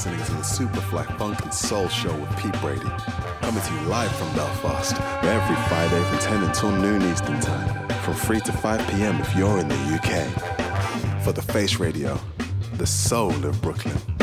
Listening to the Superfly Funk and Soul Show with Pete Brady. Coming to you live from Belfast every Friday from 10 until noon Eastern Time. From 3 to 5 p.m. if you're in the UK. For the Face Radio, the soul of Brooklyn.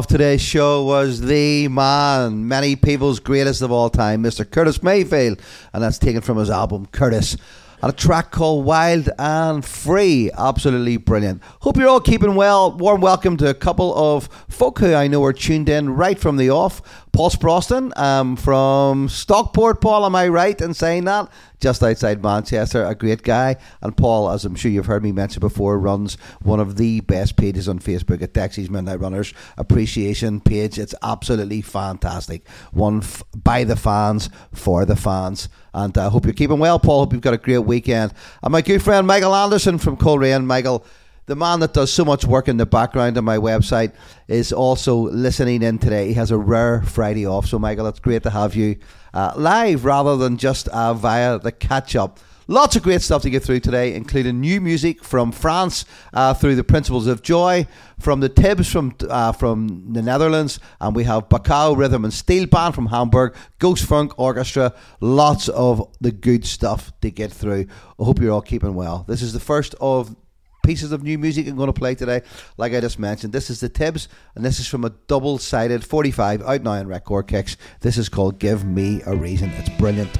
Off today's show was the man, many people's greatest of all time, Mr. Curtis Mayfield, and that's taken from his album Curtis. And a track called Wild and Free. Absolutely brilliant. Hope you're all keeping well. Warm welcome to a couple of folk who I know are tuned in right from the off. Paul Sproston um, from Stockport. Paul, am I right in saying that? Just outside Manchester, a great guy. And Paul, as I'm sure you've heard me mention before, runs one of the best pages on Facebook at Dexy's Midnight Runners Appreciation page. It's absolutely fantastic. One f- by the fans, for the fans. And I uh, hope you're keeping well, Paul. Hope you've got a great weekend. And my good friend Michael Anderson from Coleraine. Michael, the man that does so much work in the background on my website is also listening in today. He has a rare Friday off. So, Michael, it's great to have you uh, live rather than just uh, via the catch up. Lots of great stuff to get through today, including new music from France uh, through the Principles of Joy, from the Tibbs from uh, from the Netherlands, and we have Bacao Rhythm and Steel Band from Hamburg, Ghost Funk Orchestra. Lots of the good stuff to get through. I hope you're all keeping well. This is the first of pieces of new music I'm going to play today. Like I just mentioned, this is the Tibbs, and this is from a double sided 45 out now in Record Kicks. This is called Give Me a Reason. It's brilliant.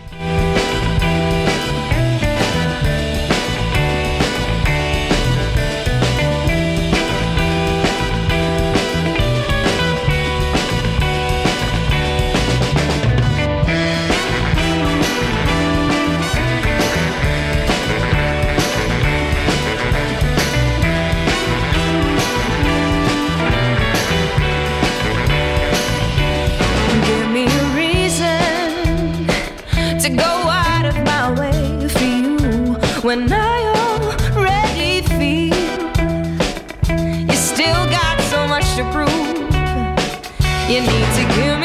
You need to give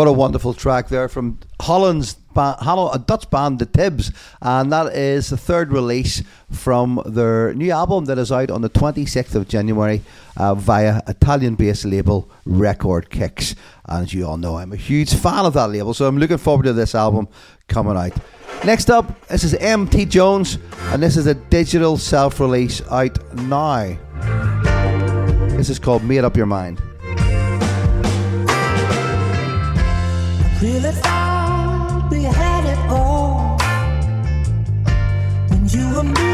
What a wonderful track there from Holland's ba- Holland, a Dutch band, The Tibbs, and that is the third release from their new album that is out on the 26th of January uh, via Italian-based label Record Kicks. And as you all know, I'm a huge fan of that label, so I'm looking forward to this album coming out. Next up, this is MT Jones, and this is a digital self-release out now. This is called Made Up Your Mind. Really thought we had it all? When you and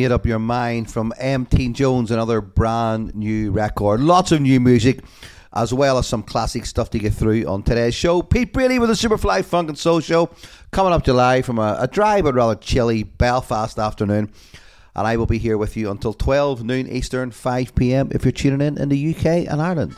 Made Up Your Mind from MT Jones, another brand new record. Lots of new music, as well as some classic stuff to get through on today's show. Pete Brady with the Superfly Funk and Soul Show, coming up July from a, a dry but rather chilly Belfast afternoon. And I will be here with you until 12 noon Eastern, 5 pm if you're tuning in in the UK and Ireland.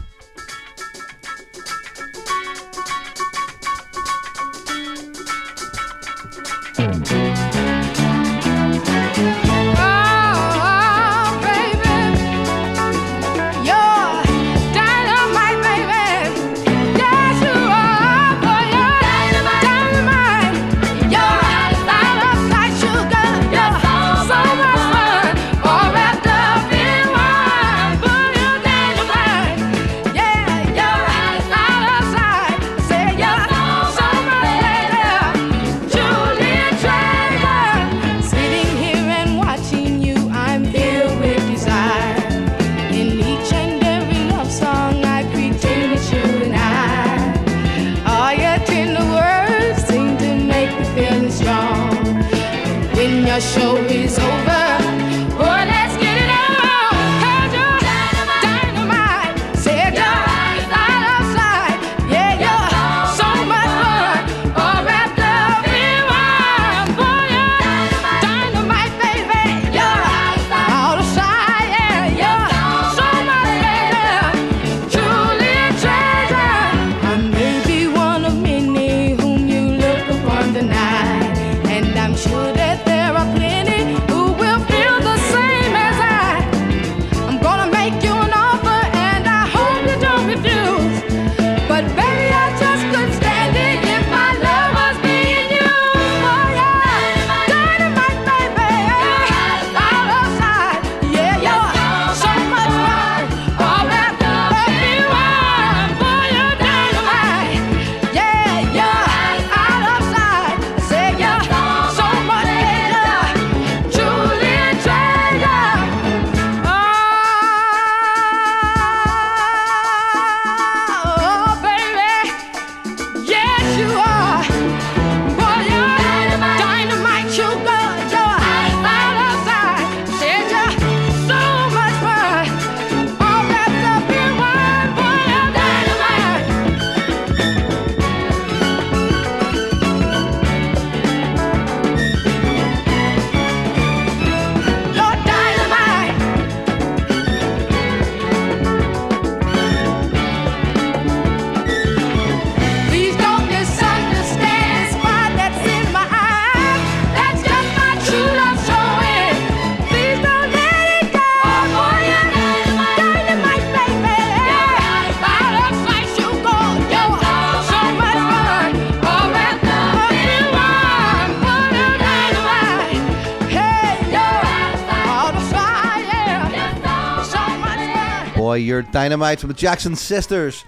Boy, you're dynamite from the Jackson Sisters.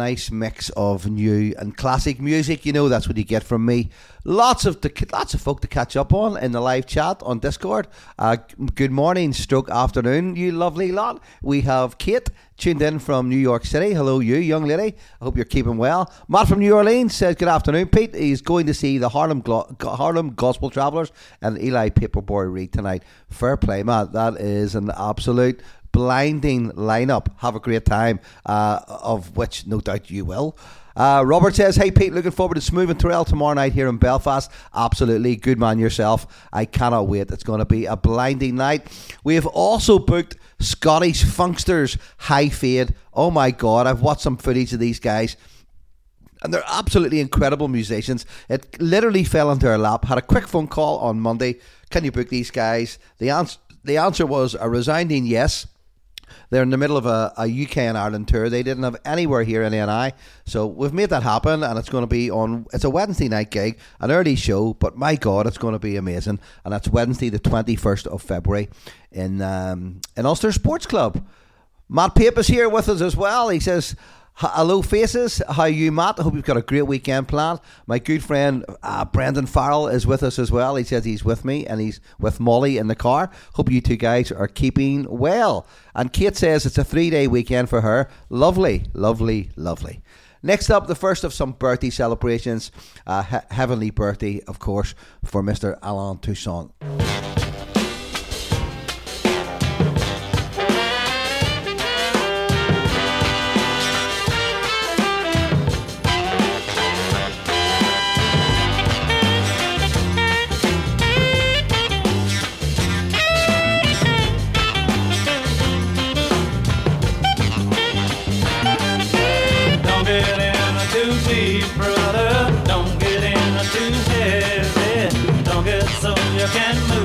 Nice mix of new and classic music. You know that's what you get from me. Lots of lots of folk to catch up on in the live chat on Discord. Uh, good morning, stroke afternoon, you lovely lot. We have Kate tuned in from New York City. Hello, you young lady. I hope you're keeping well. Matt from New Orleans says good afternoon. Pete He's going to see the Harlem Glo- Harlem Gospel Travelers and Eli Paperboy Reed tonight. Fair play, Matt. That is an absolute blinding lineup. Have a great time, uh, of which no doubt you will. Uh, Robert says, Hey Pete, looking forward to Smoove and Turrell tomorrow night here in Belfast. Absolutely. Good man yourself. I cannot wait. It's going to be a blinding night. We have also booked Scottish Funksters Hi-Fade. Oh my God, I've watched some footage of these guys and they're absolutely incredible musicians. It literally fell into our lap. Had a quick phone call on Monday. Can you book these guys? The answer, the answer was a resounding yes. They're in the middle of a, a UK and Ireland tour. They didn't have anywhere here in ANI, so we've made that happen, and it's going to be on. It's a Wednesday night gig, an early show, but my God, it's going to be amazing. And that's Wednesday, the twenty first of February, in um, in Ulster Sports Club. Matt Pape is here with us as well. He says, "H- Hello, faces. How you, Matt? I hope you've got a great weekend planned. My good friend uh, Brendan Farrell is with us as well. He says he's with me and he's with Molly in the car. Hope you two guys are keeping well. And Kate says it's a three day weekend for her. Lovely, lovely, lovely. Next up, the first of some birthday celebrations. Uh, he- heavenly birthday, of course, for Mr. Allen Toussaint. Can move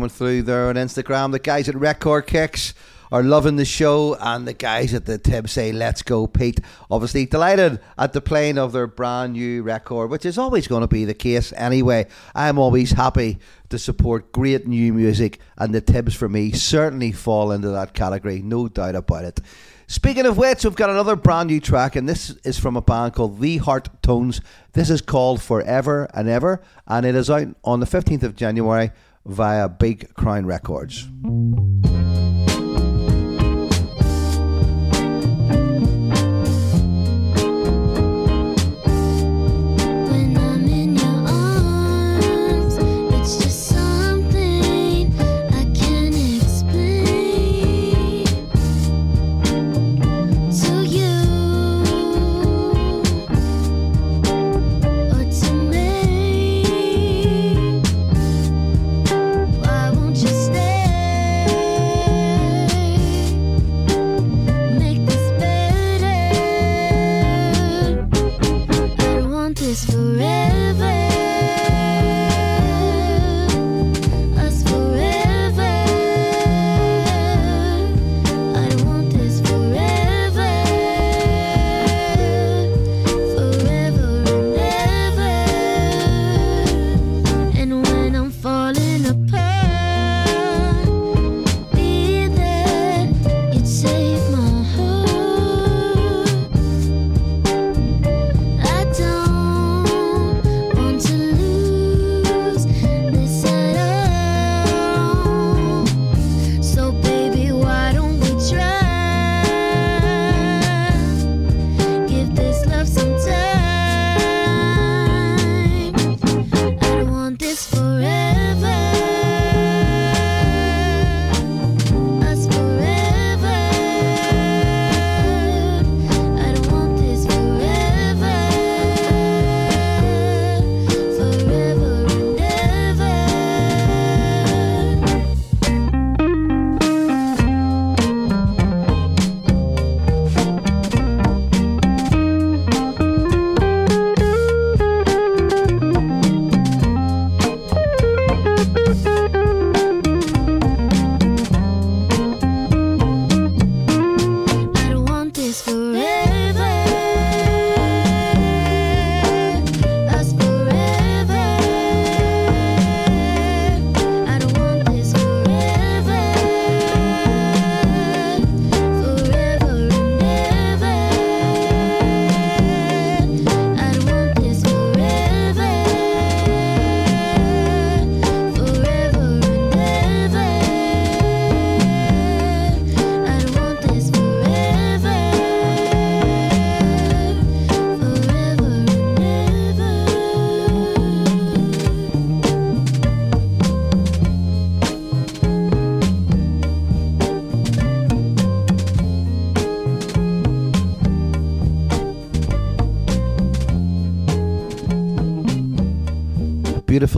coming through there on Instagram. The guys at Record Kicks are loving the show, and the guys at the Tib say, Let's go, Pete. Obviously, delighted at the playing of their brand new record, which is always going to be the case anyway. I'm always happy to support great new music, and the Tibbs for me certainly fall into that category, no doubt about it. Speaking of which, we've got another brand new track, and this is from a band called The Heart Tones. This is called Forever and Ever, and it is out on the 15th of January via Big Crown Records.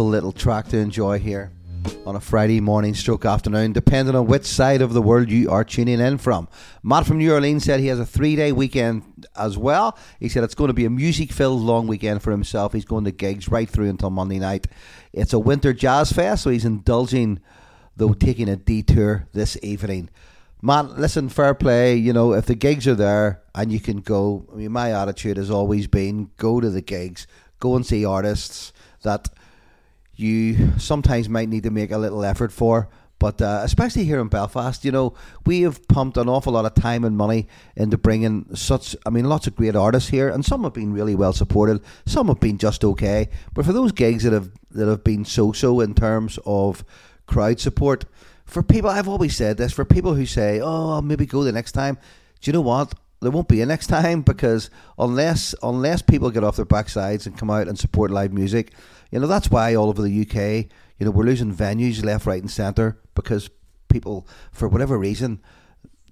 Little track to enjoy here on a Friday morning stroke afternoon, depending on which side of the world you are tuning in from. Matt from New Orleans said he has a three day weekend as well. He said it's going to be a music filled long weekend for himself. He's going to gigs right through until Monday night. It's a winter jazz fest, so he's indulging, though taking a detour this evening. Matt, listen, fair play. You know, if the gigs are there and you can go, I mean, my attitude has always been go to the gigs, go and see artists that you sometimes might need to make a little effort for. But uh, especially here in Belfast, you know, we have pumped an awful lot of time and money into bringing such, I mean, lots of great artists here, and some have been really well supported, some have been just okay. But for those gigs that have that have been so-so in terms of crowd support, for people, I've always said this, for people who say, "Oh, I'll maybe go the next time," do you know what? There won't be a next time because unless unless people get off their backsides and come out and support live music, you know that's why all over the UK, you know, we're losing venues left, right, and centre because people, for whatever reason,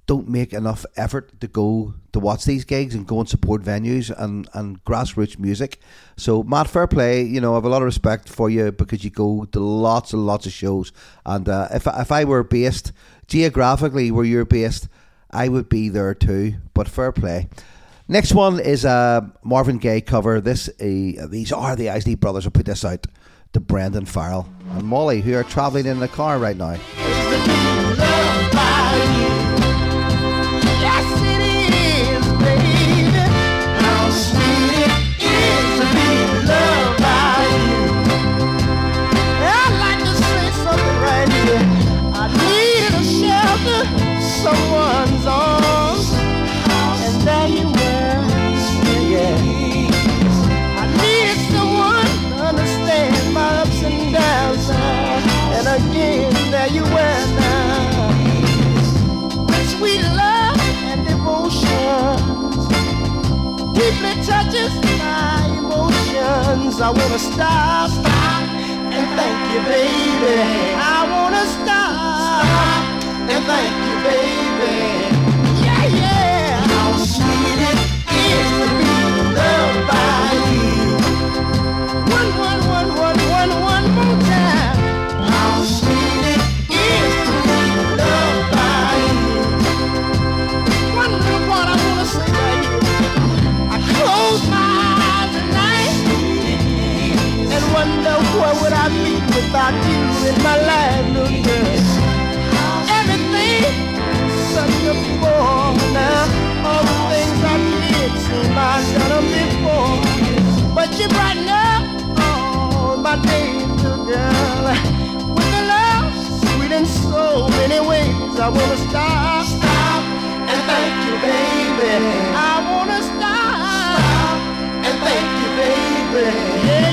don't make enough effort to go to watch these gigs and go and support venues and, and grassroots music. So, Matt, fair play. You know, I have a lot of respect for you because you go to lots and lots of shows. And uh, if, if I were based geographically where you're based, I would be there too. But fair play. Next one is a Marvin Gaye cover. This uh, These are the Isley Brothers who put this out to Brendan Farrell and Molly, who are travelling in the car right now. things I wanna stop, stop and thank you, baby. I wanna stop, stop and thank you, baby. Yeah, yeah. How sweet it is to be loved by In my life. Everything, such a bore now. All the things I did seem I've done them before. But you brighten up all my days, little girl. With love, sweet so many ways, I wanna stop, stop, and thank you, baby. I wanna stop, stop, and thank you, baby. Yeah.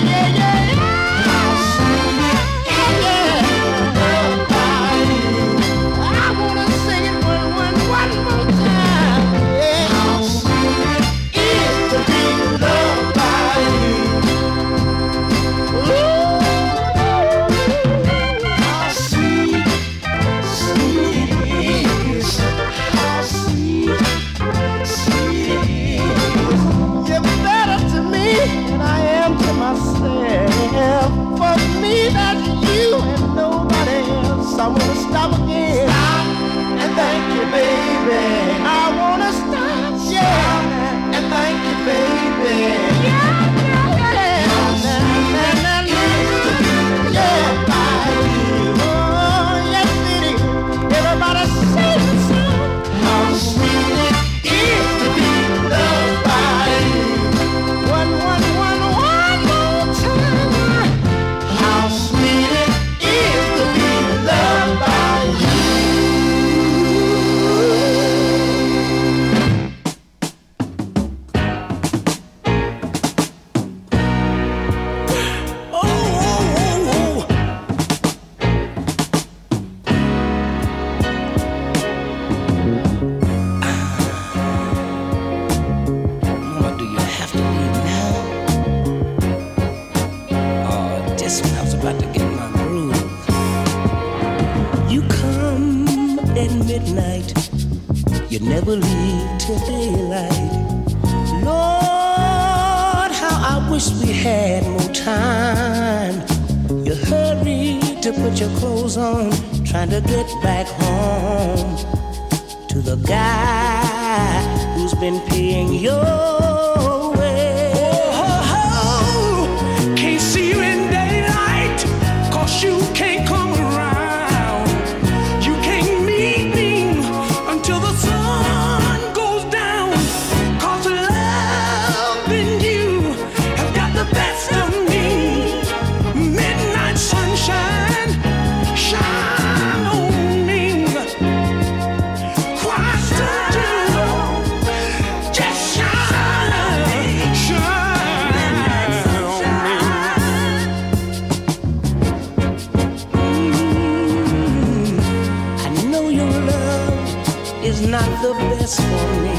not the best for me.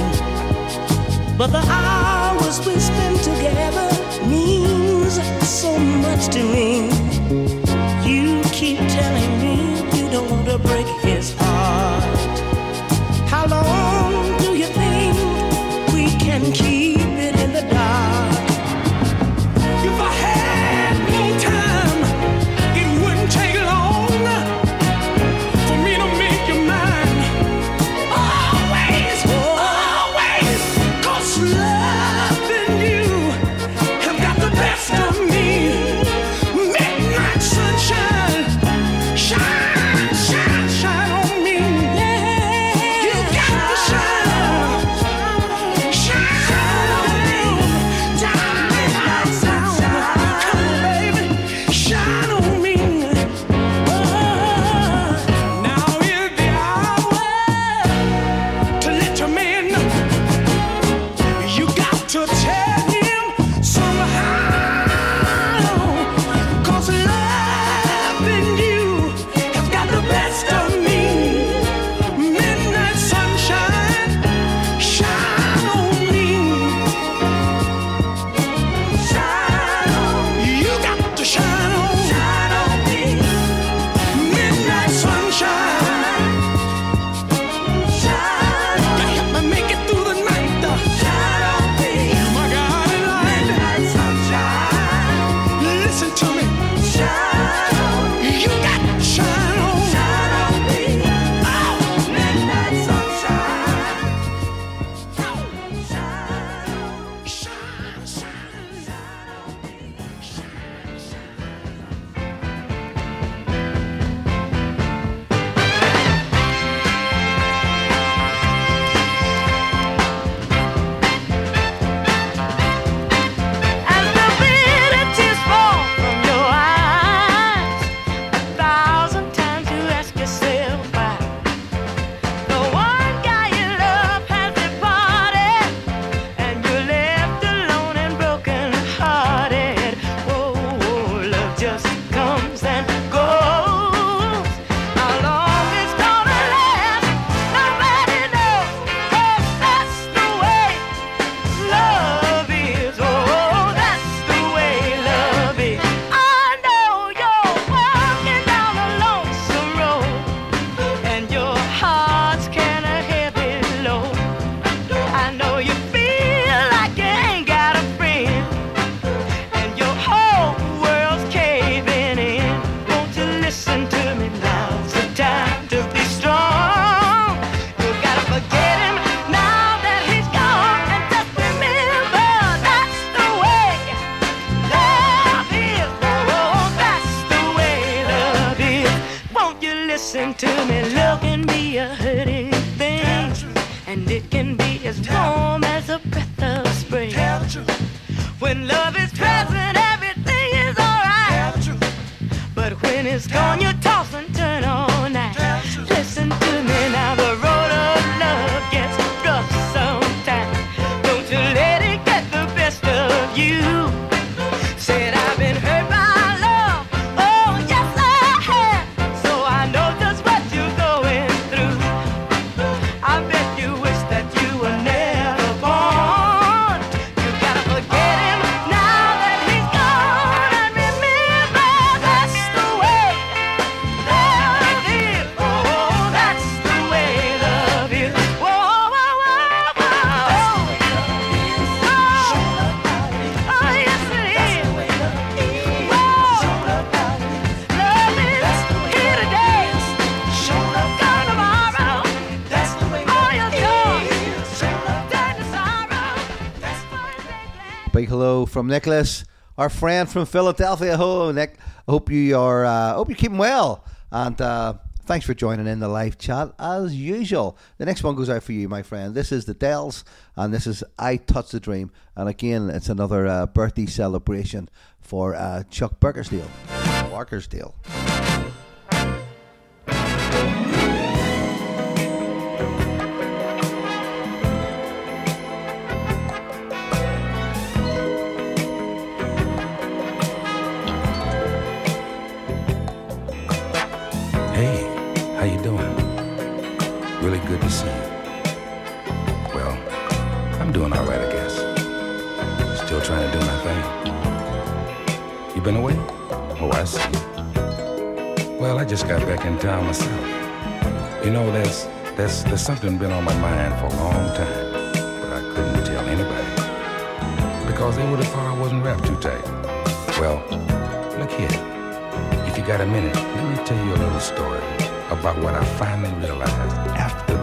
But the hours we spend together means so much to me. You keep telling me you don't want to break his heart. How long? Nicholas, our friend from Philadelphia. Hello, Nick. Hope you are. Uh, hope you're keeping well, and uh, thanks for joining in the live chat as usual. The next one goes out for you, my friend. This is the Dells, and this is "I Touch the Dream." And again, it's another uh, birthday celebration for uh, Chuck Burkersdale. Barkersdale. Good to see you. Well, I'm doing all right, I guess. Still trying to do my thing. You been away? Oh, I see. Well, I just got back in town myself. You know, there's there's there's something been on my mind for a long time, but I couldn't tell anybody because they would have thought I wasn't wrapped too tight. Well, look here. If you got a minute, let me tell you a little story about what I finally realized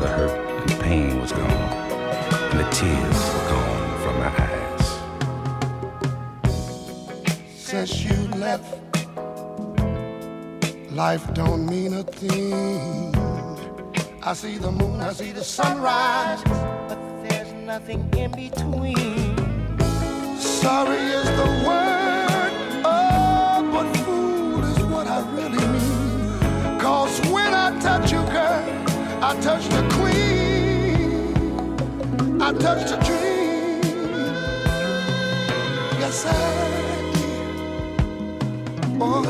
the hurt and pain was gone and the tears were gone from my eyes. Since you left, life don't mean a thing. I see the moon, I see the sunrise, but there's nothing in between. Sorry is the word, oh, but fool is what I really mean. Cause when I touch you, girl, I touch the queen. I touch the dream. Yes, I did. Oh,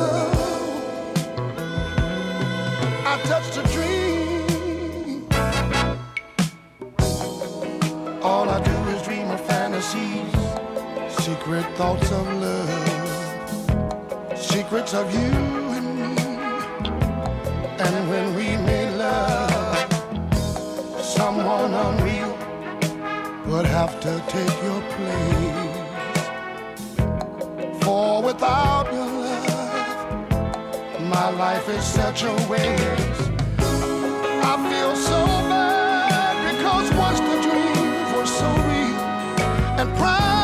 I touch the dream. All I do is dream of fantasies, secret thoughts of love, secrets of you and me. And when we unreal would have to take your place. For without your love, my life is such a waste. I feel so bad because once the dreams were so real, and pride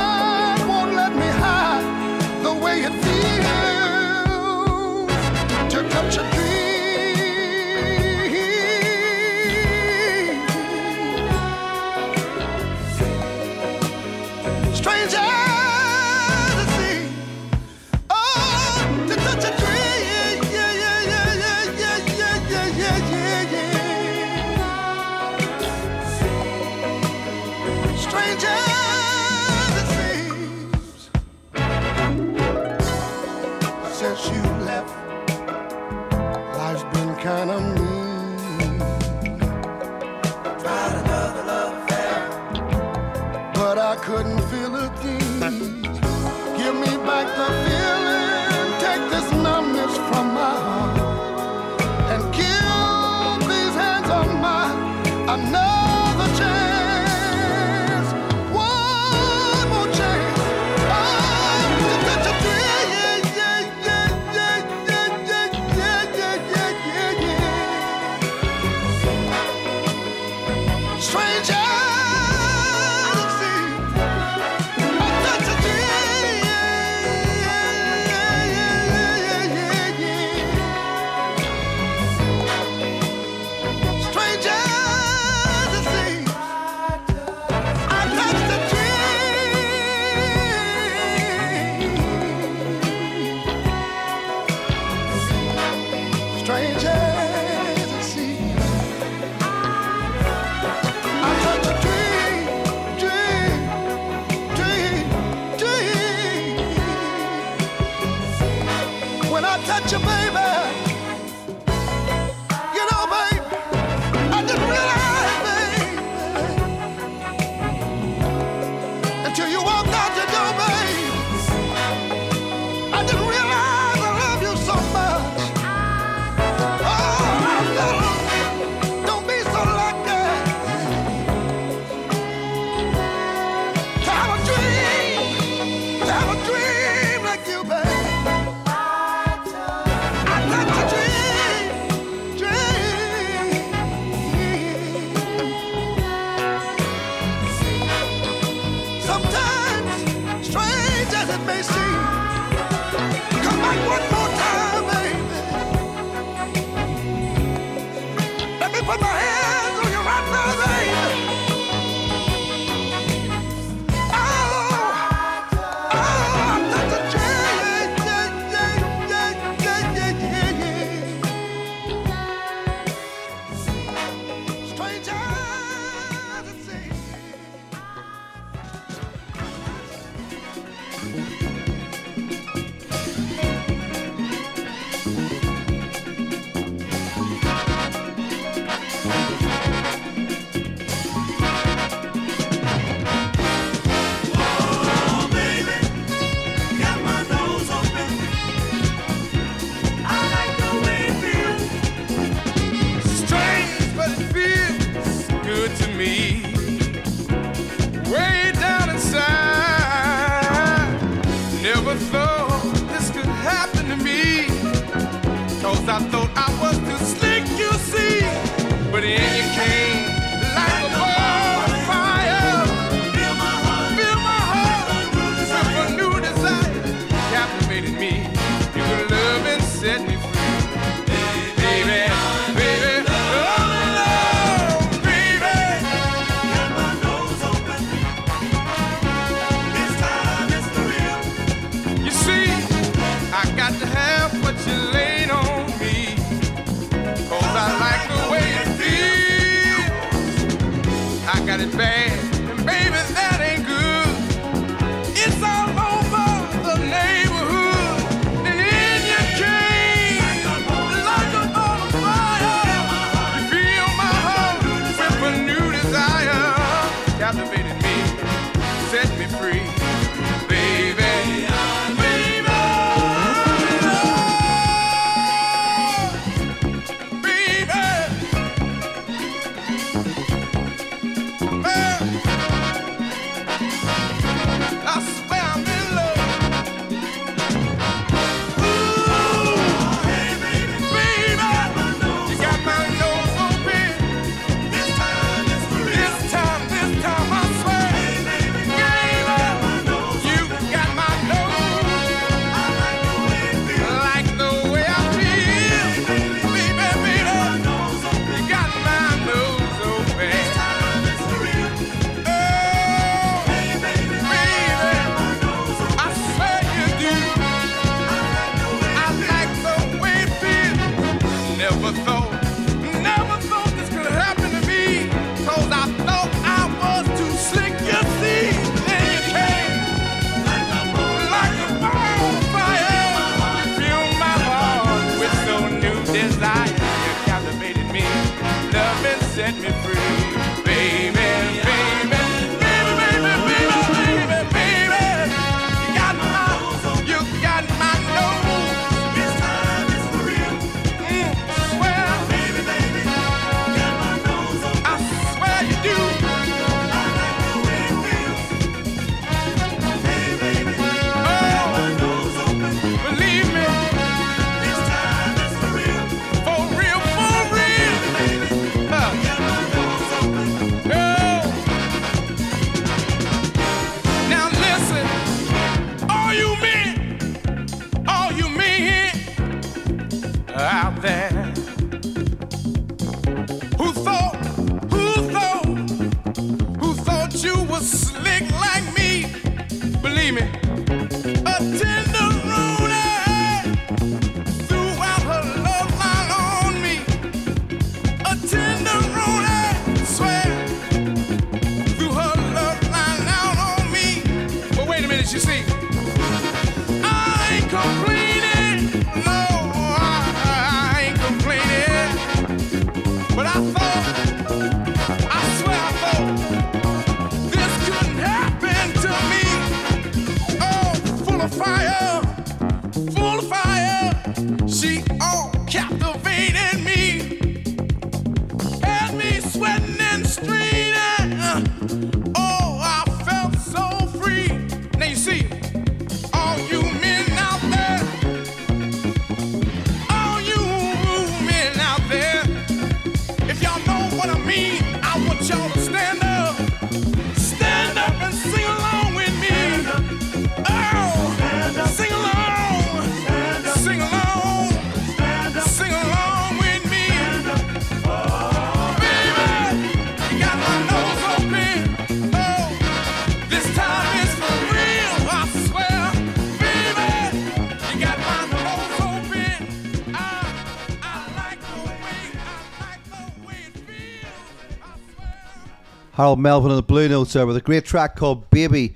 Harold Melvin on the Blue Notes there with a great track called Baby.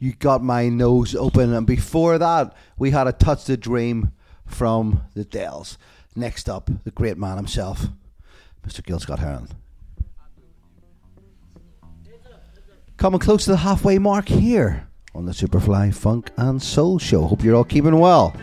You got my nose open. And before that, we had a Touch the Dream from the Dells. Next up, the great man himself, Mr. Gil Scott Heron. Coming close to the halfway mark here on the Superfly Funk and Soul Show. Hope you're all keeping well.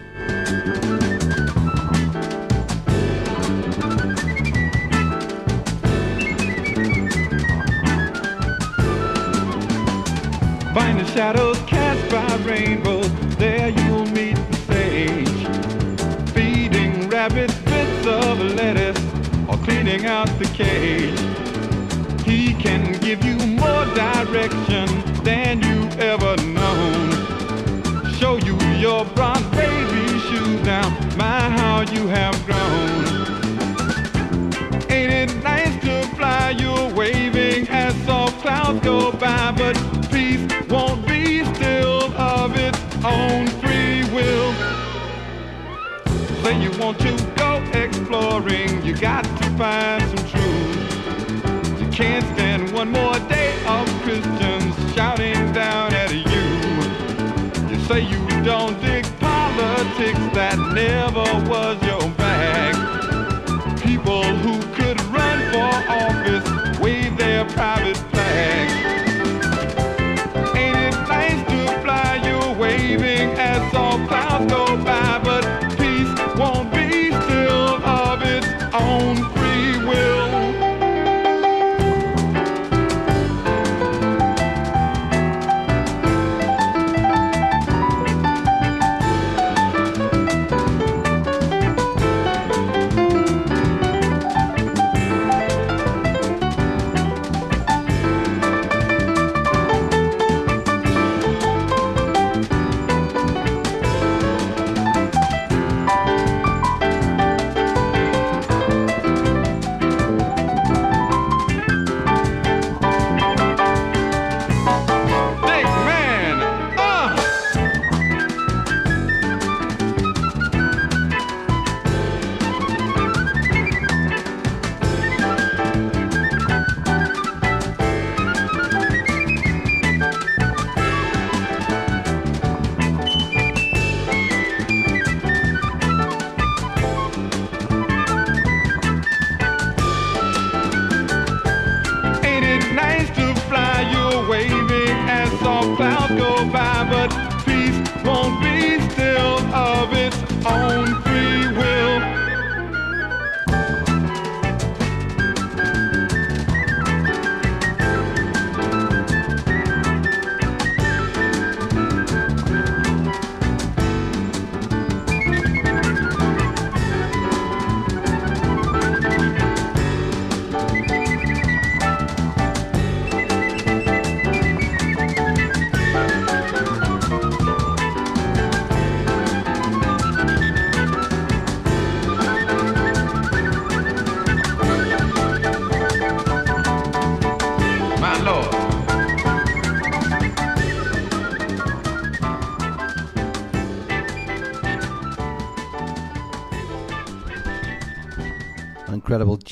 Shadows cast by rainbows. There you'll meet the sage. Feeding rabbits bits of lettuce or cleaning out the cage. He can give you more direction got to find some truth. You can't stand one more day of Christians shouting down at you. You say you don't dig politics, that never was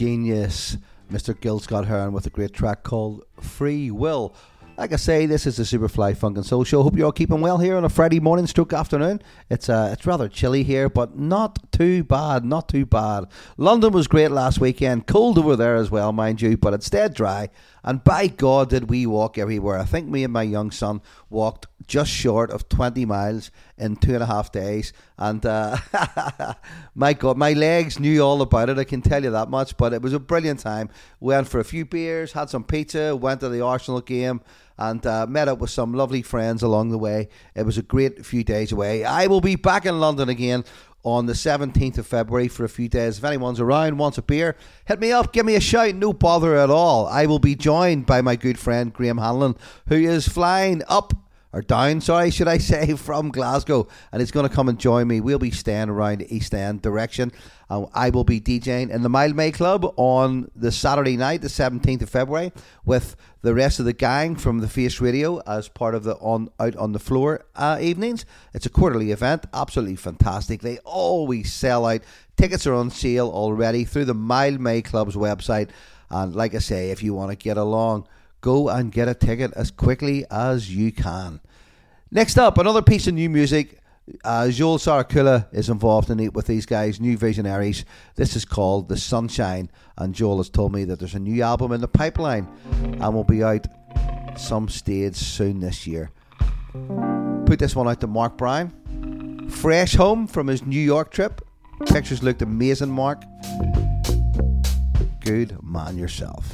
genius, Mr. Gil Scott Heron, with a great track called Free Will. Like I say, this is the Superfly Funk and Soul Show. Hope you're all keeping well here on a Friday morning, stroke afternoon. It's uh, it's rather chilly here, but not too bad, not too bad. London was great last weekend, cold over there as well, mind you, but it stayed dry. And by God, did we walk everywhere. I think me and my young son walked just short of 20 miles in two and a half days. And uh, my God, my legs knew all about it, I can tell you that much. But it was a brilliant time. Went for a few beers, had some pizza, went to the Arsenal game, and uh, met up with some lovely friends along the way. It was a great few days away. I will be back in London again on the 17th of February for a few days. If anyone's around, wants a beer, hit me up, give me a shout, no bother at all. I will be joined by my good friend Graham Hanlon, who is flying up or down, sorry, should I say, from Glasgow, and he's going to come and join me. We'll be staying around East End direction. Uh, I will be DJing in the Mildmay Club on the Saturday night, the 17th of February, with the rest of the gang from the Face Radio as part of the on out on the floor uh, evenings. It's a quarterly event, absolutely fantastic. They always sell out. Tickets are on sale already through the Mildmay Club's website. And like I say, if you want to get along, go and get a ticket as quickly as you can. Next up, another piece of new music. Uh, Joel Sarakula is involved in it with these guys, New Visionaries. This is called The Sunshine, and Joel has told me that there's a new album in the pipeline and will be out some stage soon this year. Put this one out to Mark Brown. Fresh home from his New York trip. Pictures looked amazing, Mark. Good man yourself.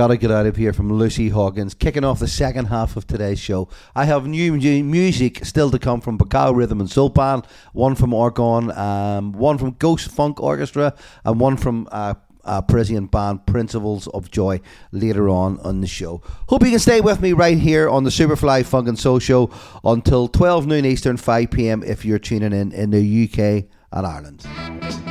Gotta get out of here from Lucy Hawkins, kicking off the second half of today's show. I have new music still to come from Bacao Rhythm and Soul Band, one from Orgōne, um, one from Ghost Funk Orchestra, and one from uh, uh, Parisian band Principles of Joy later on on the show. Hope you can stay with me right here on the Superfly Funk and Soul Show until 12 noon Eastern, 5 p.m. if you're tuning in in the UK and Ireland.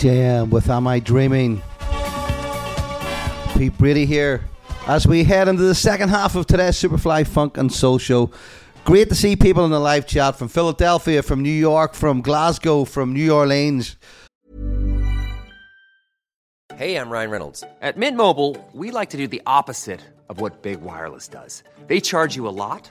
TJM with Am I Dreaming? Pete Brady here as we head into the second half of today's Superfly Funk and Soul Show. Great to see people in the live chat from Philadelphia, from New York, from Glasgow, from New Orleans. Hey, I'm Ryan Reynolds. At Mint Mobile, we like to do the opposite of what Big Wireless does. They charge you a lot,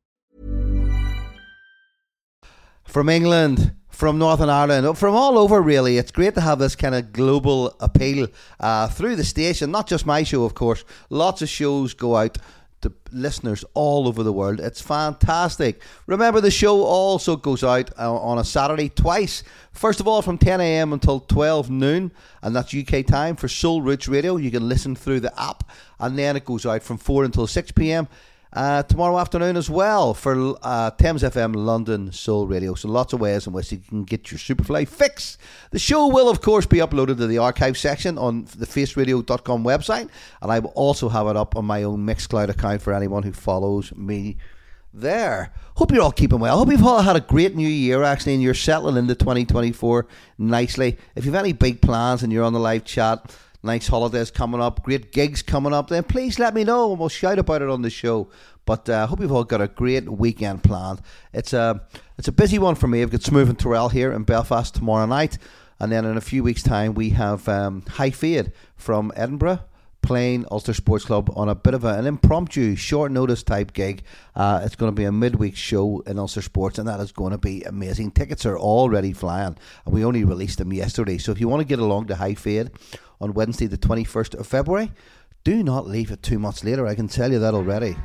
From England, from Northern Ireland, from all over really. It's great to have this kind of global appeal uh, through the station. Not just my show, of course. Lots of shows go out to listeners all over the world. It's fantastic. Remember, the show also goes out uh, on a Saturday twice. First of all, from 10 a.m. until 12 noon, and that's UK time for Soul Roots Radio. You can listen through the app, and then it goes out from 4 until 6 p.m. Uh, tomorrow afternoon as well for uh, Thames FM London Soul Radio. So lots of ways in which you can get your Superfly fix. The show will, of course, be uploaded to the archive section on the faceradio.com website, and I will also have it up on my own Mixcloud account for anyone who follows me there. Hope you're all keeping well. I hope you've all had a great new year, actually, and you're settling into 2024 nicely. If you've any big plans and you're on the live chat, nice holidays coming up, great gigs coming up, then please let me know and we'll shout about it on the show. But I uh, hope you've all got a great weekend planned. It's a it's a busy one for me. I've got Smoove and Turrell here in Belfast tomorrow night, and then in a few weeks' time we have um, Hi-Fade from Edinburgh playing Ulster Sports Club on a bit of a, an impromptu, short notice type gig. Uh, it's going to be a midweek show in Ulster Sports, and that is going to be amazing. Tickets are already flying, and we only released them yesterday. So if you want to get along to Hi-Fade on Wednesday, the 21st of February, do not leave it too much later. I can tell you that already.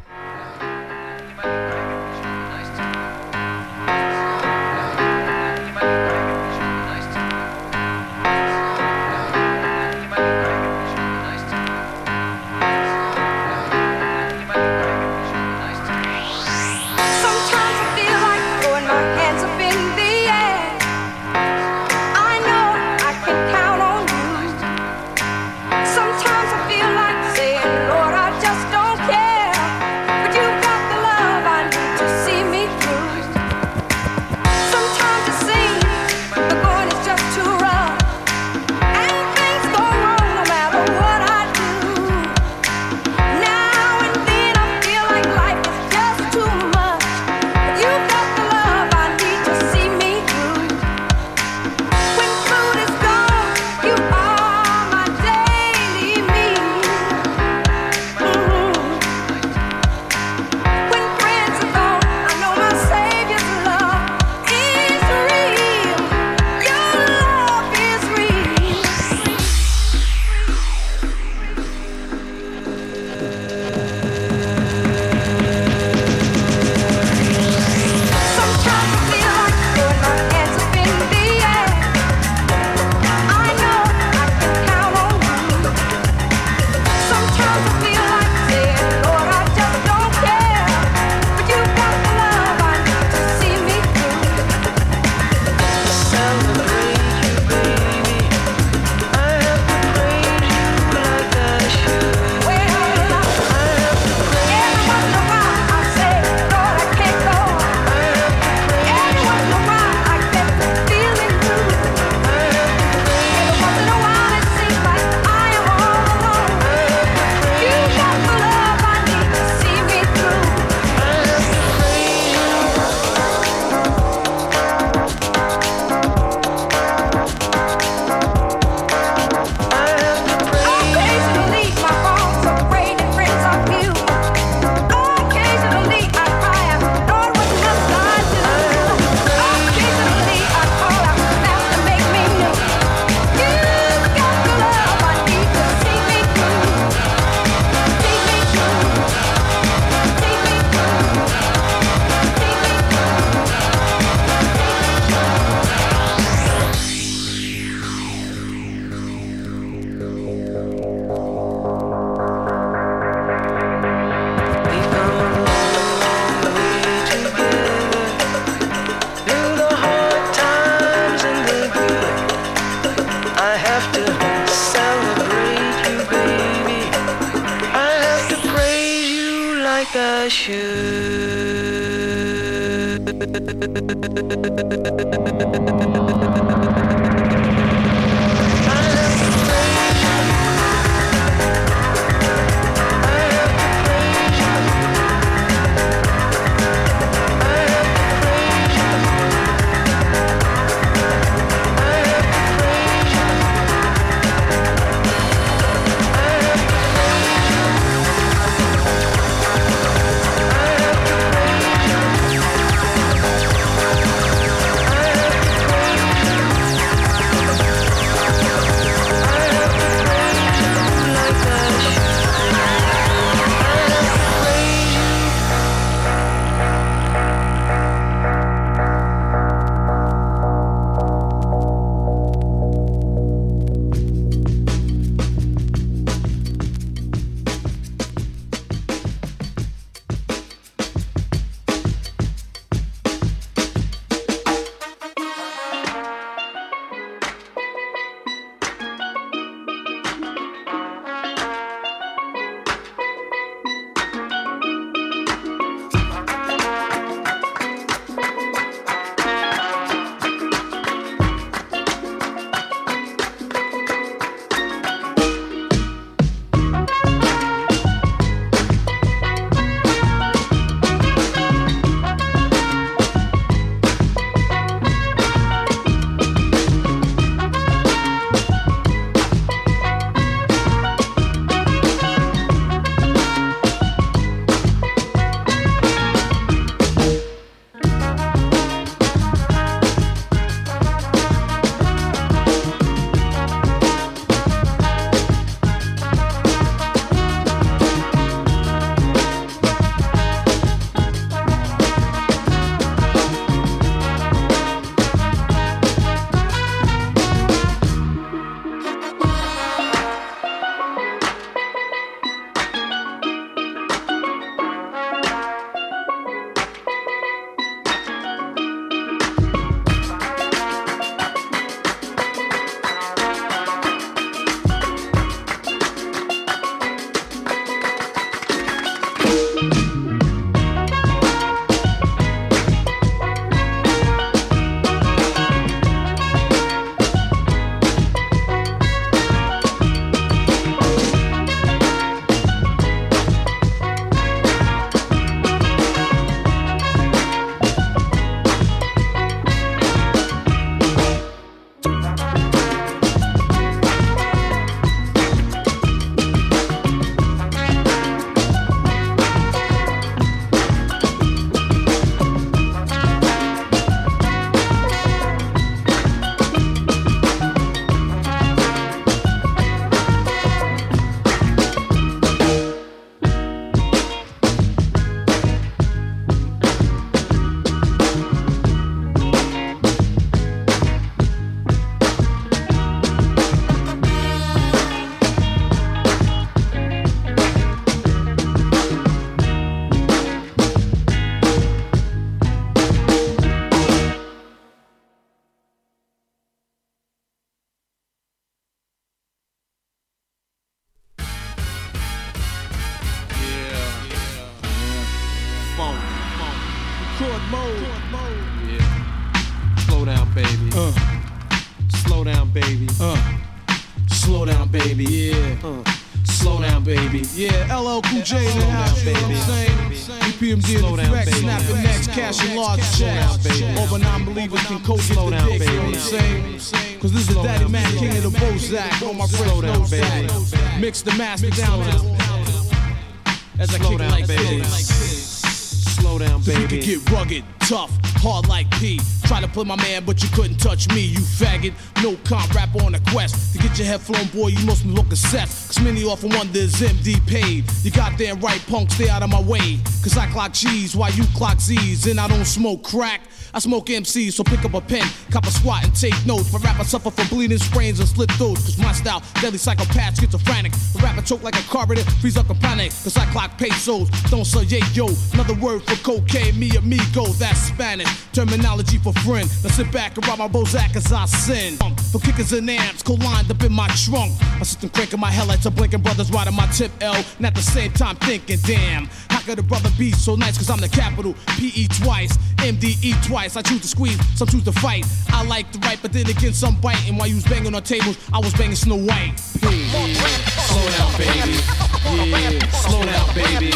Mix the master down to as I kick it like this. Slow down, baby. You can get rugged, tough, hard like P. Try to play my man, but you couldn't touch me, you faggot. No comp rapper on a quest. To get your head flown, boy, you must be looking set. Cause many often wonder is MD paid. You goddamn right, punk, stay out of my way. Cause I clock G's while you clock Z's. And I don't smoke crack. I smoke MCs, so pick up a pen, cop a squat and take notes. For rapper suffer from bleeding sprains and slit throats. Cause my style, deadly psychopath, schizophrenic. A rapper choke like a carburetor, freeze up and panic. Cause I clock pesos, don't say yo. Another word for cocaine, me amigo, that's Spanish. Terminology for friend. Now sit back and rob my Bozak as I sin. Um, for kickers and amps, co-lined up in my trunk. Sit and cranking my headlights, I'm blinking brothers riding my tip L. And at the same time thinking, damn, how could a brother be so nice? Cause I'm the capital, PE twice, MDE twice. I choose to squeeze, some choose to fight. I like to write, but then again, some bite. And while you was banging on tables, I was banging Snow White. Yeah. Slow down, baby. Yeah, slow down, baby.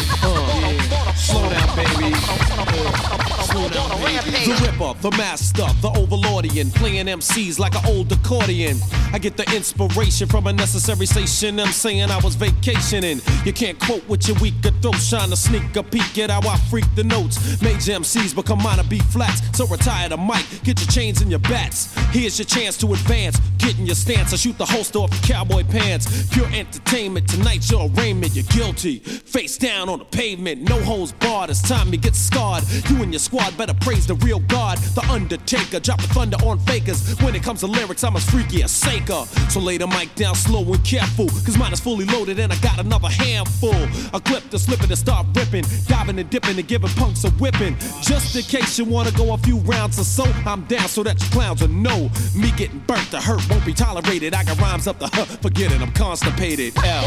Slow down, baby. The Ripper, the Master, the Overlordian, playing MCs like an old accordion. I get the inspiration from a necessary station. I'm saying I was vacationing. You can't quote with your weaker throat, shine to sneak a peek at how I freak the notes. Major MCs become minor B flats, so retire the mic, get your chains and your bats. Here's your chance to advance, get in your stance. I shoot the holster off your cowboy pants. Pure entertainment, tonight's your arraignment. You're guilty, face down on the pavement, no holes barred. It's time you get scarred. You and your squad better praise the real God, the Undertaker. Drop Dropping thunder on fakers. When it comes to lyrics, I'm as freaky as Saker. So lay the mic down slow and careful, cause mine is fully loaded and I got another handful. A clip to slip it and start ripping, diving and dipping and giving punks a whipping. Just in case you wanna go a few rounds or so, I'm down so that you clowns will know. Me getting burnt, to hurt won't be tolerated. I got rhymes up the huh, forget it, I'm constipated. L.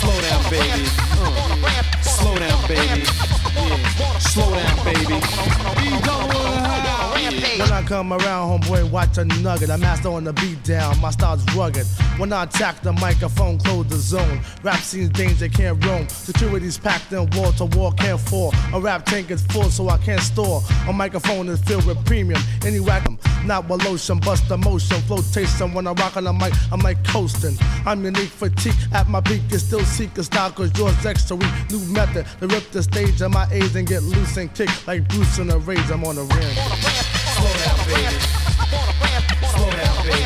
Slow down, baby. Uh, slow down, baby. Slow down, baby. When I come around, homeboy, watch a nugget. I'm master on the beat down, my style's rugged. When I attack the microphone, close the zone. Rap scenes danger can't roam. Security's packed in wall to wall can't fall. A rap tank is full, so I can't store. A microphone is filled with premium. Any whack 'em, not with lotion, bust the motion, flotation. When I rock on the mic, I'm like coasting. I'm unique fatigue at my peak, you still seek a style, cause yours extra weak. New method to rip the stage of my age and get loose and kick like Bruce in a rage. I'm on the rim. Slow down, baby. Slow down, baby.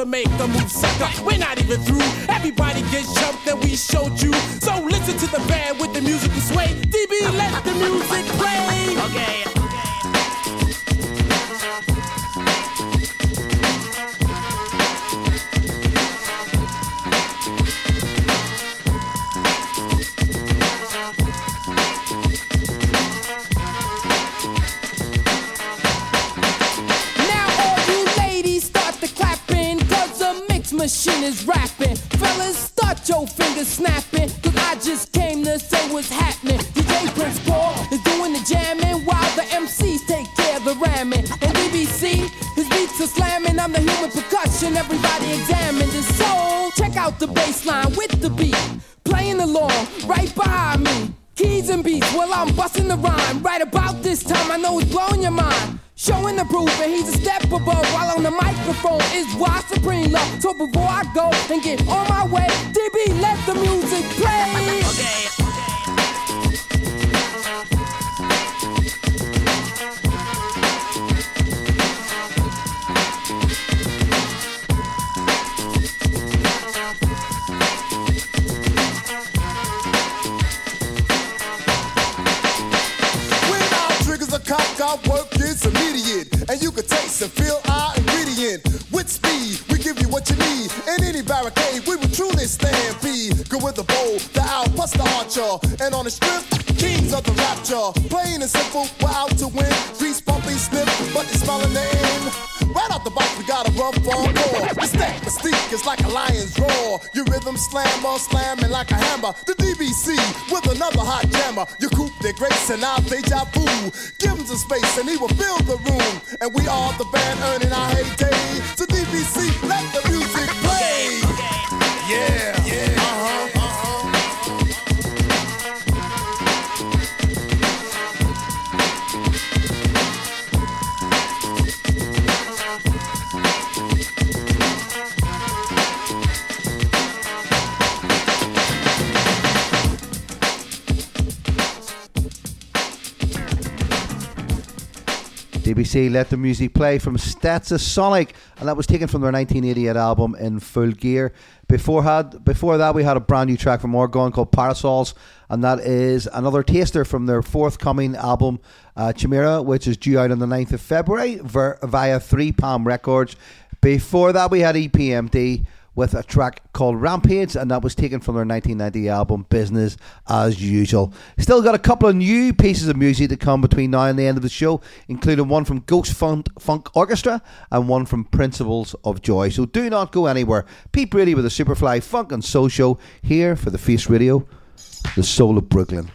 To make the move, right by me. Keys and beats, well, I'm busting the rhyme. Right about this time, I know it's blowing your mind. Showing the proof, and he's a step above. While on the microphone is why supreme love. So before I go and get on my way, DB, let the music We will truly stand be. Good with the bow, the owl, plus the archer. And on the strip, kings of the rapture. Plain and simple, we're out to win. Grease, bumpy, snip, but they smelling the end. Right out the box, we got a run for more. The step mystique is like a lion's roar. Your rhythm slammer, slamming like a hammer. The DBC with another hot jammer. You coop their grace and our deja vu. Give him some space and he will fill the room. And we are the band earning our heyday. So DBC, let the music. Yeah, DBC let the music play from Sonic, and that was taken from their 1988 album In Full Gear. Before had before that, we had a brand new track from Orgōne called Parasols, and that is another taster from their forthcoming album uh, Chimera, which is due out on the 9th of February ver- via Three Palm Records. Before that, we had EPMD with a track called Rampage, and that was taken from their 1990 album Business as Usual. Still got a couple of new pieces of music to come between now and the end of the show, including one from Ghost Funk, Funk Orchestra and one from Principles of Joy. So do not go anywhere. Pete Brady with the Superfly Funk and Soul Show here for the Face Radio, the soul of Brooklyn.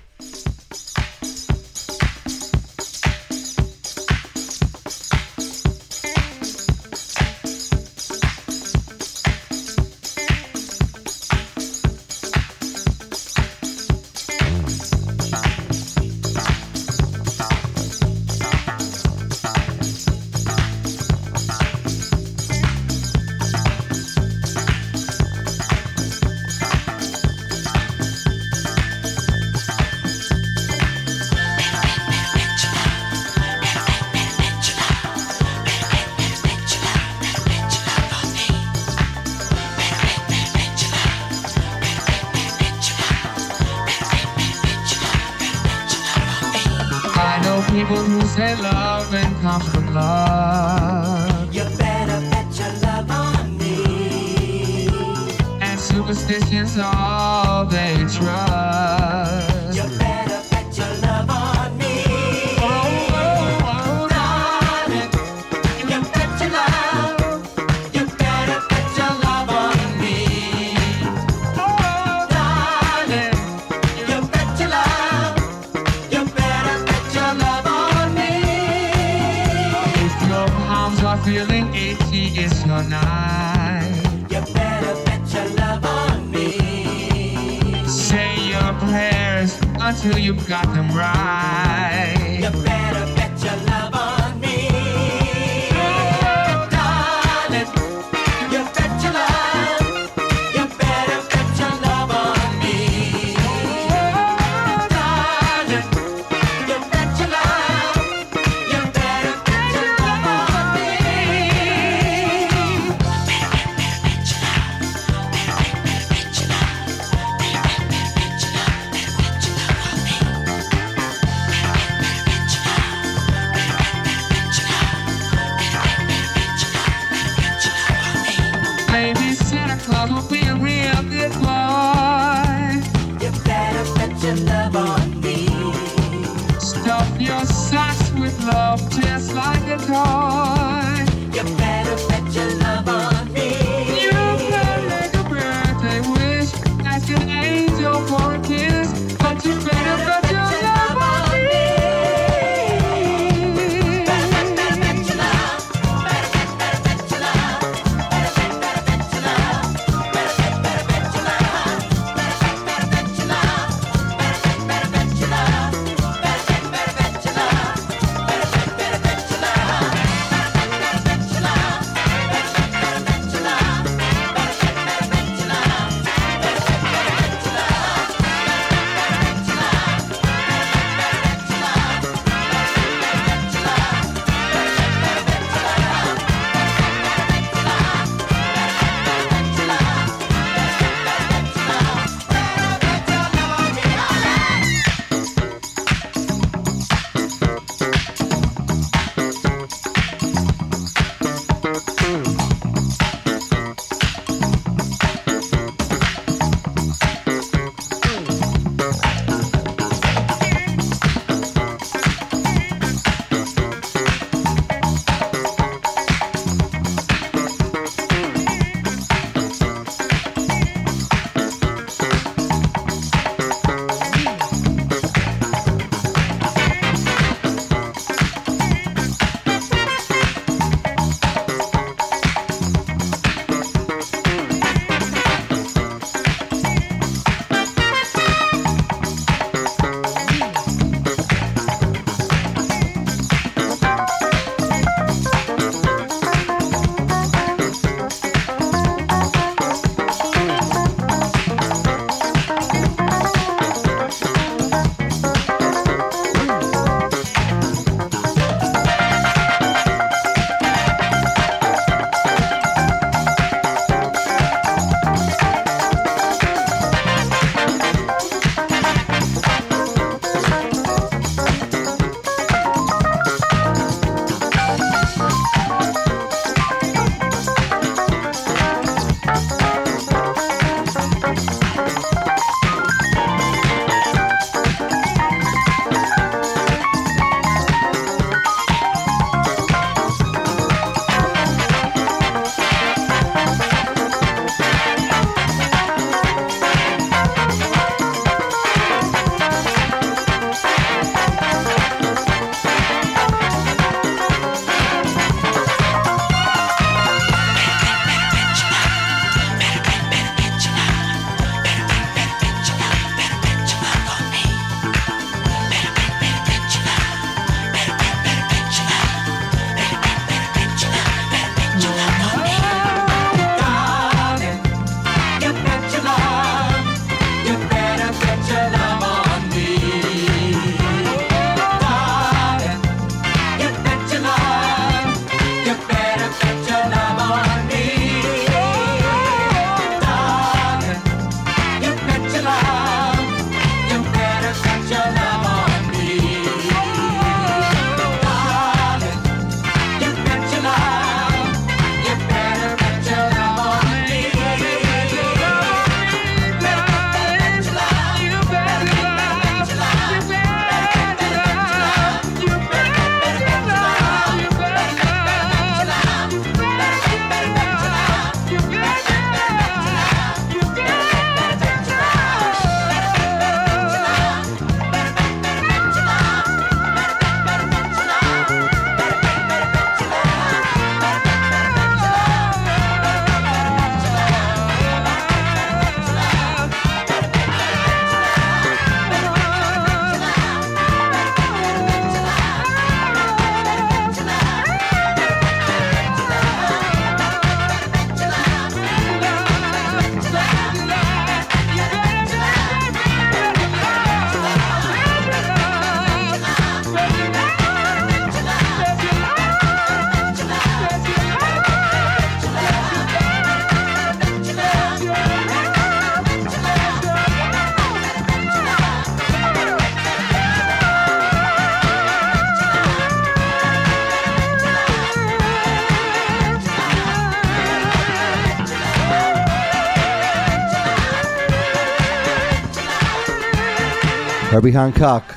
Herbie Hancock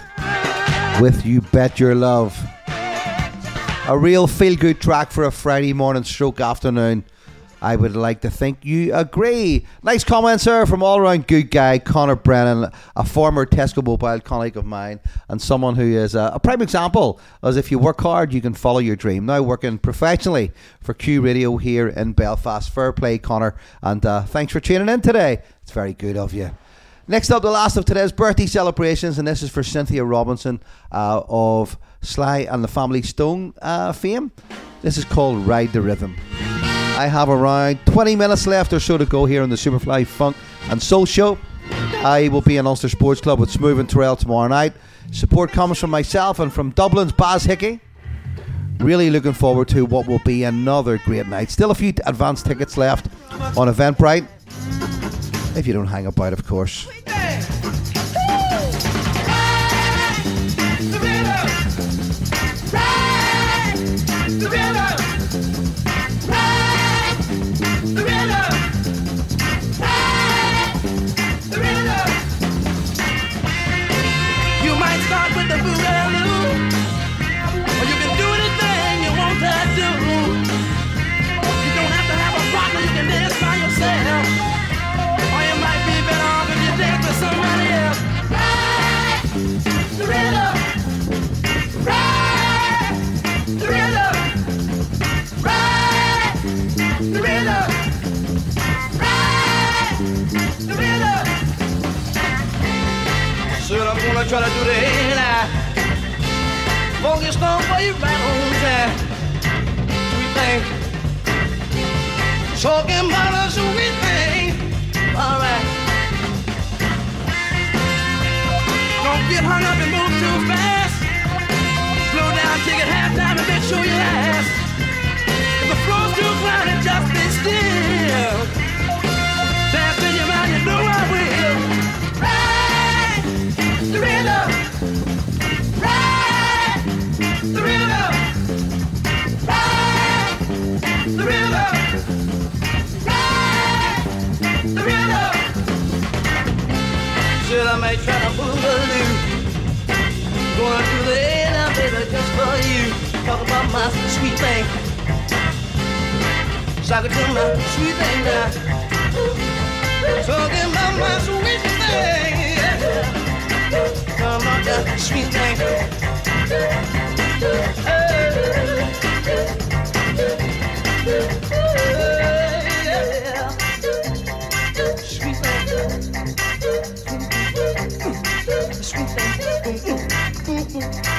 with You Bet Your Love. A real feel good track for a Friday morning stroke afternoon. I would like to think you agree. Nice comment, sir, from all around good guy Connor Brennan, a former Tesco Mobile colleague of mine, and someone who is a, a prime example as if you work hard, you can follow your dream. Now working professionally for Q Radio here in Belfast. Fair play, Connor, and uh, thanks for tuning in today. It's very good of you. Next up, the last of today's birthday celebrations, and this is for Cynthia Robinson uh, of Sly and the Family Stone uh, fame. This is called Ride the Rhythm. I have around 20 minutes left or so to go here on the Superfly Funk and Soul Show. I will be in Ulster Sports Club with Smoove and Turrell tomorrow night. Support comes from myself and from Dublin's Baz Hickey. Really looking forward to what will be another great night. Still a few advance tickets left on Eventbrite. If you don't hang about, of course. You right on time. Sweet thing. Talking about a sweet thing. Alright. Don't get hung up and move too fast. Slow down, take it half time and make sure you last. My sweet thing. Talk to my sweet thing now. Talking about my sweet thing. Talking about that sweet thing. Sweet thing. Sweet This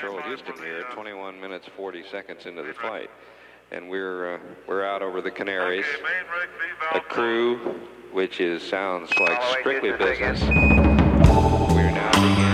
Houston here, 21 minutes 40 seconds into the flight, and we're uh, we're out over the Canaries. A crew, which is sounds like strictly business. We're now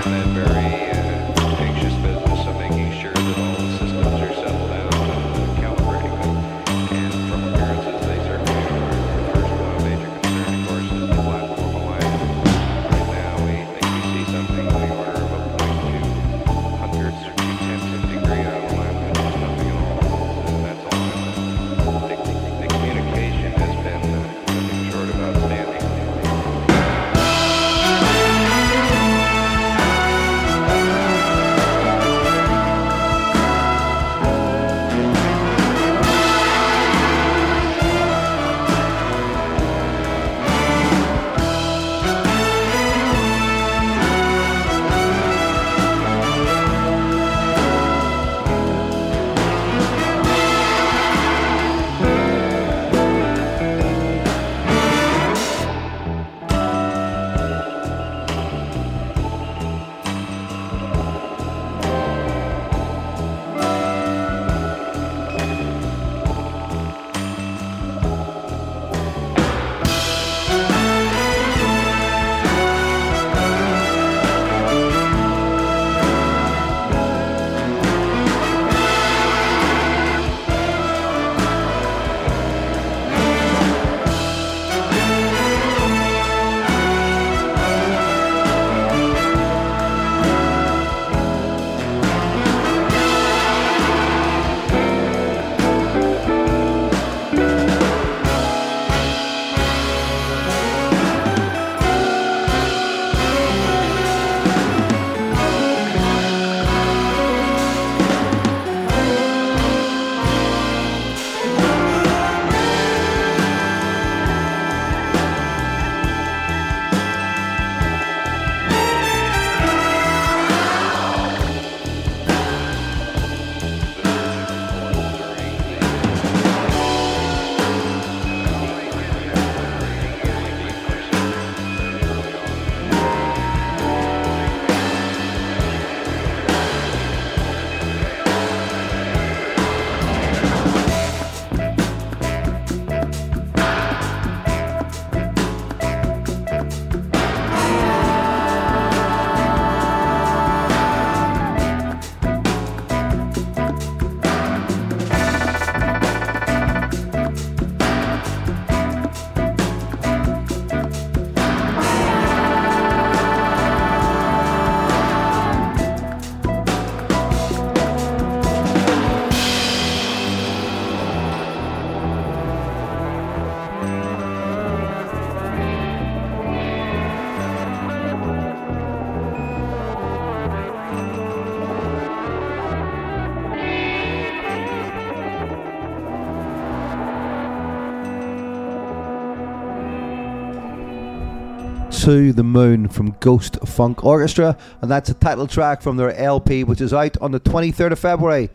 to the Moon from Ghost Funk Orchestra, and that's a title track from their LP, which is out on the 23rd of February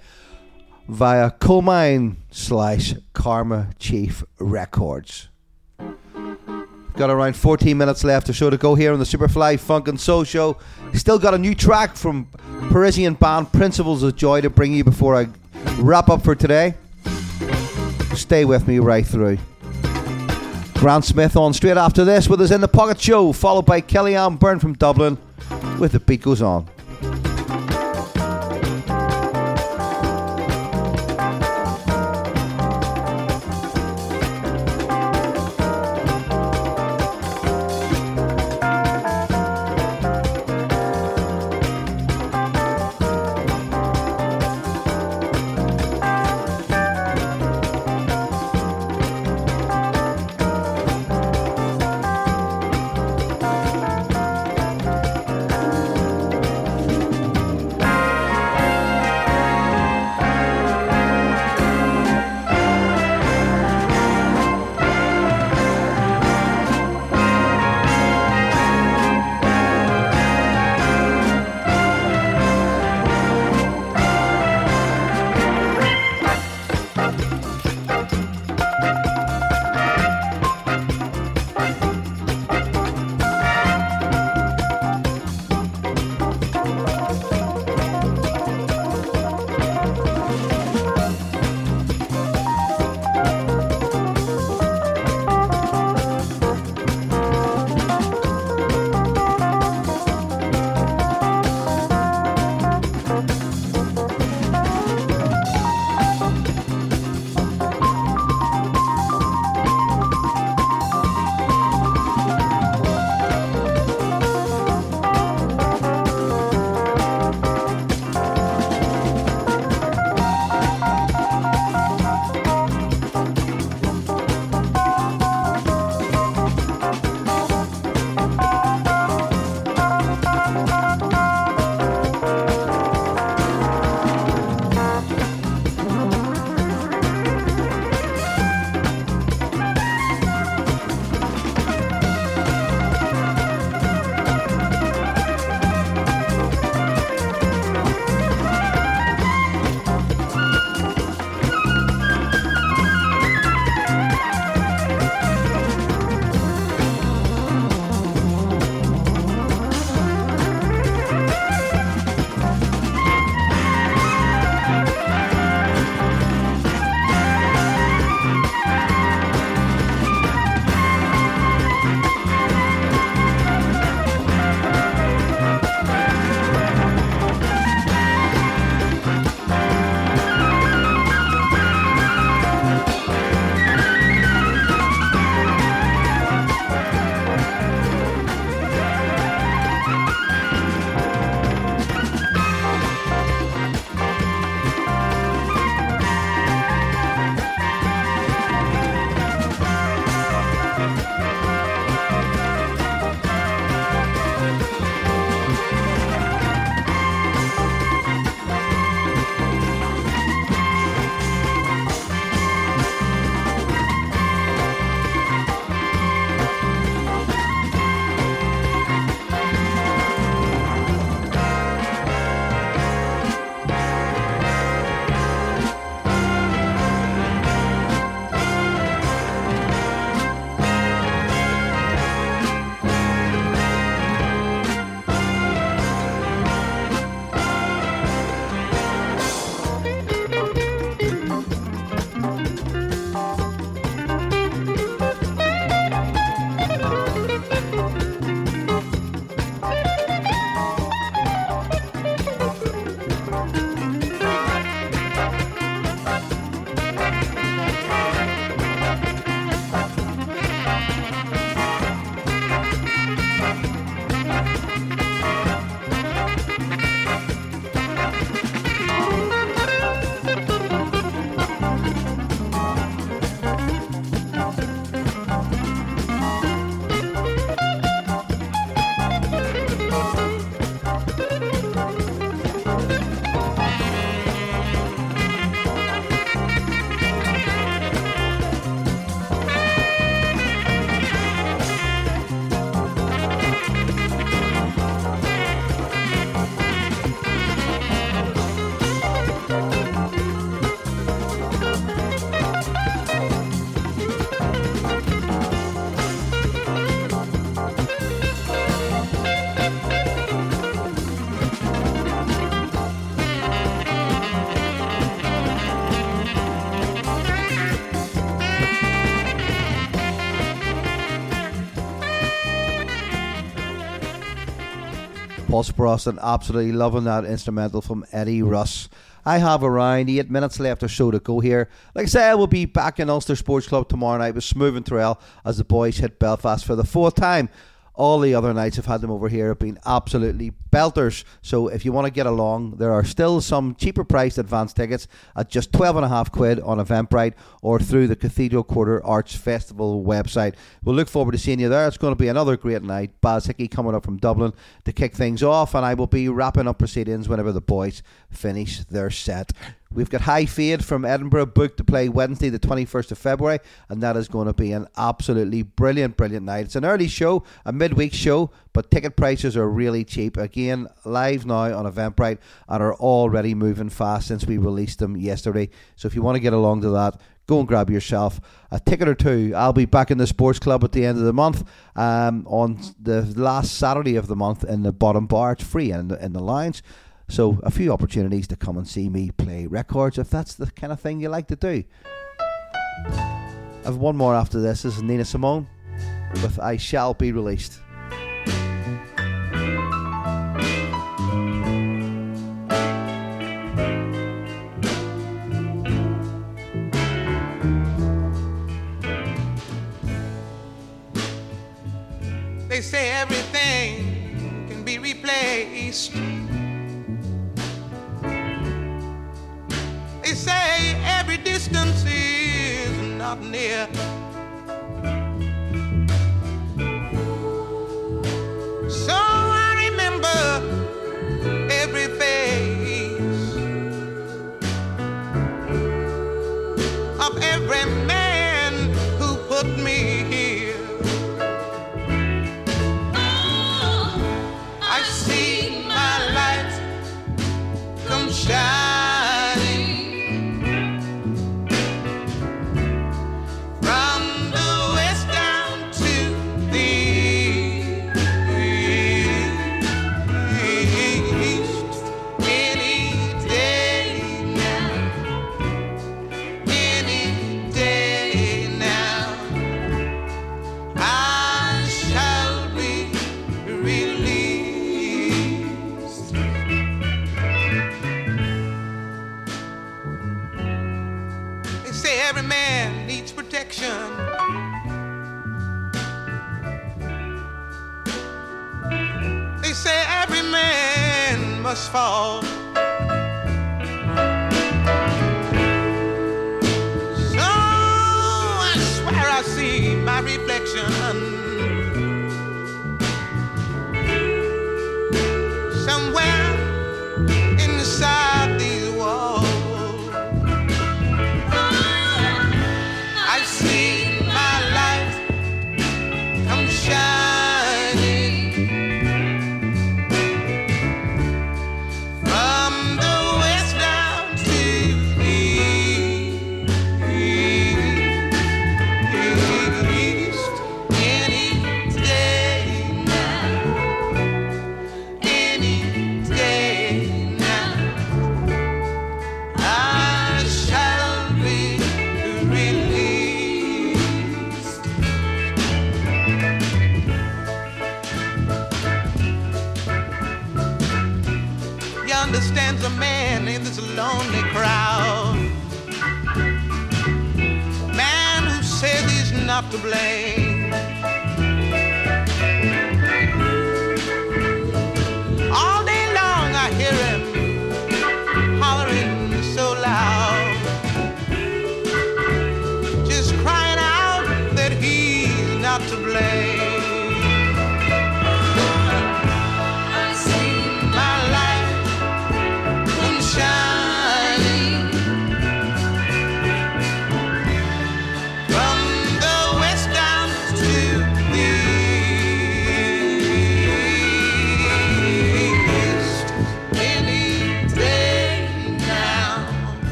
via Colemine slash Karma Chief Records. Got around 14 minutes left or so to go here on the Superfly Funk and Soul Show. Still got a new track from Parisian band Principles of Joy to bring you before I wrap up for today. Stay with me right through. Grant Smith on straight after this with us in the Pocket Show, followed by Kellyanne Byrne from Dublin with The Beat Goes On. Paul and absolutely loving that instrumental from Eddie Russ. I have around eight minutes left or so to go here. Like I said, we'll be back in Ulster Sports Club tomorrow night with Smoove and Turrell as the boys hit Belfast for the fourth time. All the other nights I've had them over here have been absolutely belters. So if you want to get along, there are still some cheaper priced advance tickets at just twelve and a half quid on Eventbrite or through the Cathedral Quarter Arts Festival website. We'll look forward to seeing you there. It's going to be another great night. Baz Hickey coming up from Dublin to kick things off, and I will be wrapping up proceedings whenever the boys finish their set. We've got Hi-Fade from Edinburgh booked to play Wednesday, the 21st of February, and that is going to be an absolutely brilliant, brilliant night. It's an early show, a midweek show, but ticket prices are really cheap. Again, live now on Eventbrite and are already moving fast since we released them yesterday. So if you want to get along to that, go and grab yourself a ticket or two. I'll be back in the sports club at the end of the month um, on the last Saturday of the month in the bottom bar. It's free in the, in the lounge. So a few opportunities to come and see me play records if that's the kind of thing you like to do. I've one more after this. This is Nina Simone with I Shall Be Released. They say everything can be replaced. Is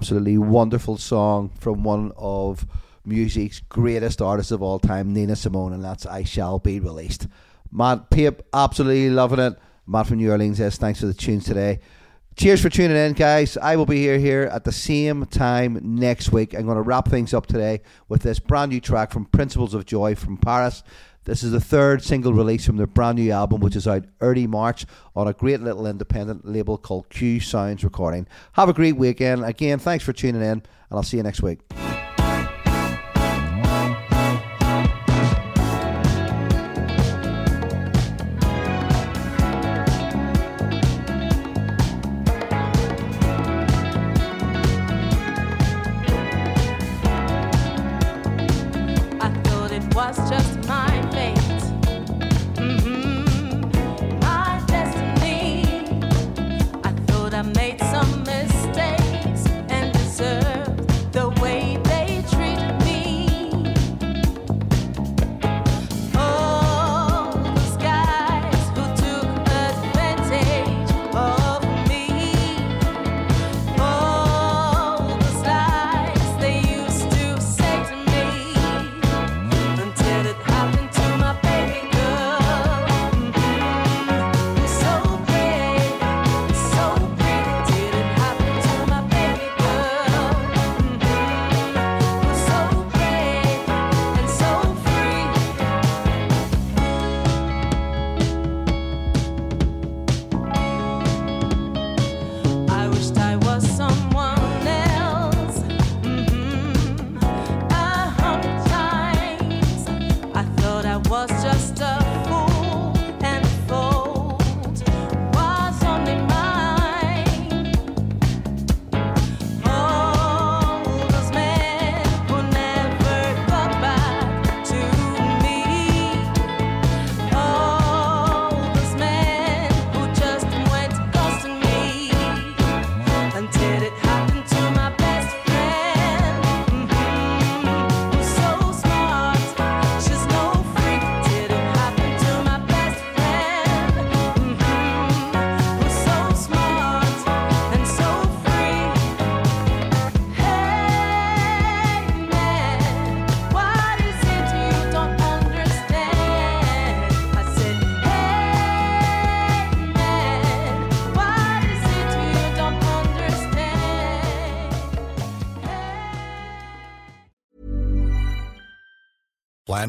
absolutely wonderful song from one of music's greatest artists of all time, Nina Simone, and that's I Shall Be Released. Matt Pape, absolutely loving it. Matt from New Orleans says, thanks for the tunes today. Cheers for tuning in, guys. I will be here here at the same time next week. I'm going to wrap things up today with this brand new track from Principles of Joy from Paris. This is the third single release from their brand new album, which is out early March on a great little independent label called Q Sounds Recording. Have a great weekend. Again, thanks for tuning in, and I'll see you next week.